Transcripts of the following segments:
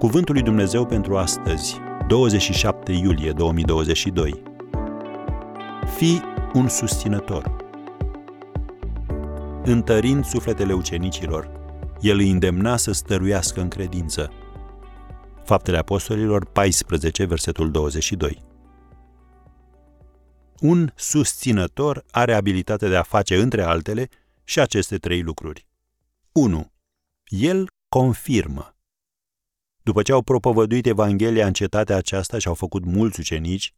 Cuvântul lui Dumnezeu pentru astăzi, 27 iulie 2022. Fii un susținător. Întărind sufletele ucenicilor, el îi îndemna să stăruiască în credință. Faptele Apostolilor 14, versetul 22. Un susținător are abilitatea de a face, între altele, și aceste trei lucruri. 1. El confirmă. După ce au propovăduit Evanghelia în cetatea aceasta și au făcut mulți ucenici,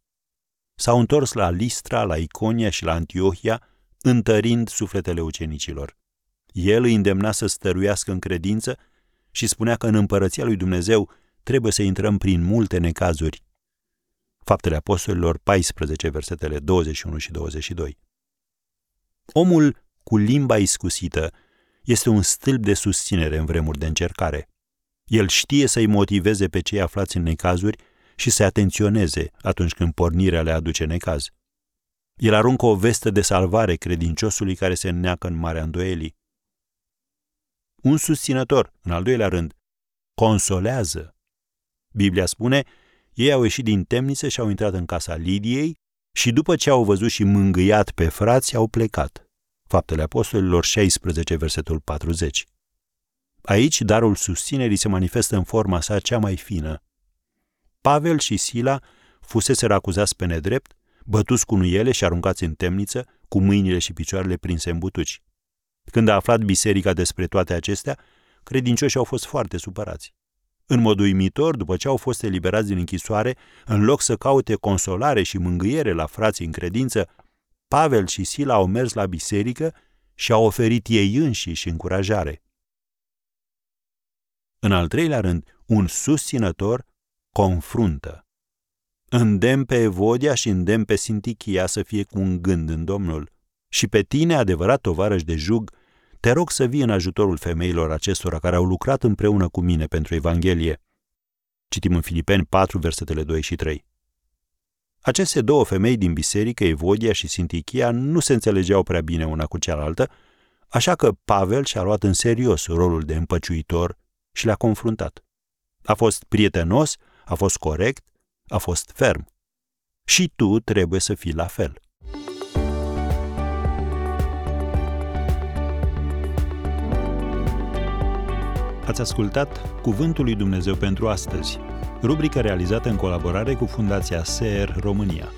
s-au întors la Listra, la Iconia și la Antiohia, întărind sufletele ucenicilor. El îi îndemna să stăruiască în credință și spunea că în împărăția lui Dumnezeu trebuie să intrăm prin multe necazuri. Faptele Apostolilor 14, versetele 21 și 22. Omul cu limba iscusită este un stâlp de susținere în vremuri de încercare. El știe să-i motiveze pe cei aflați în necazuri și să atenționeze atunci când pornirea le aduce necaz. El aruncă o vestă de salvare credinciosului care se înneacă în marea îndoielii. Un susținător, în al doilea rând, consolează. Biblia spune, ei au ieșit din temniță și au intrat în casa Lidiei și după ce au văzut și mângâiat pe frați, au plecat. Faptele Apostolilor 16, versetul 40. Aici darul susținerii se manifestă în forma sa cea mai fină. Pavel și Sila fusese acuzați pe nedrept, bătuți cu nuiele și aruncați în temniță, cu mâinile și picioarele prinse în butuci. Când a aflat biserica despre toate acestea, credincioșii au fost foarte supărați. În mod uimitor, după ce au fost eliberați din închisoare, în loc să caute consolare și mângâiere la frații în credință, Pavel și Sila au mers la biserică și au oferit ei înșiși încurajare. În al treilea rând, un susținător confruntă. Îndemn pe Evodia și îndemn pe Sintichia să fie cu un gând în Domnul. Și pe tine, adevărat tovarăș de jug, te rog să vii în ajutorul femeilor acestora care au lucrat împreună cu mine pentru Evanghelie. Citim în Filipeni 4, versetele 2 și 3. Aceste două femei din biserică, Evodia și Sintichia, nu se înțelegeau prea bine una cu cealaltă, așa că Pavel și-a luat în serios rolul de împăciuitor și le-a confruntat. A fost prietenos, a fost corect, a fost ferm. Și tu trebuie să fii la fel. Ați ascultat Cuvântul lui Dumnezeu pentru astăzi, rubrica realizată în colaborare cu Fundația SER România.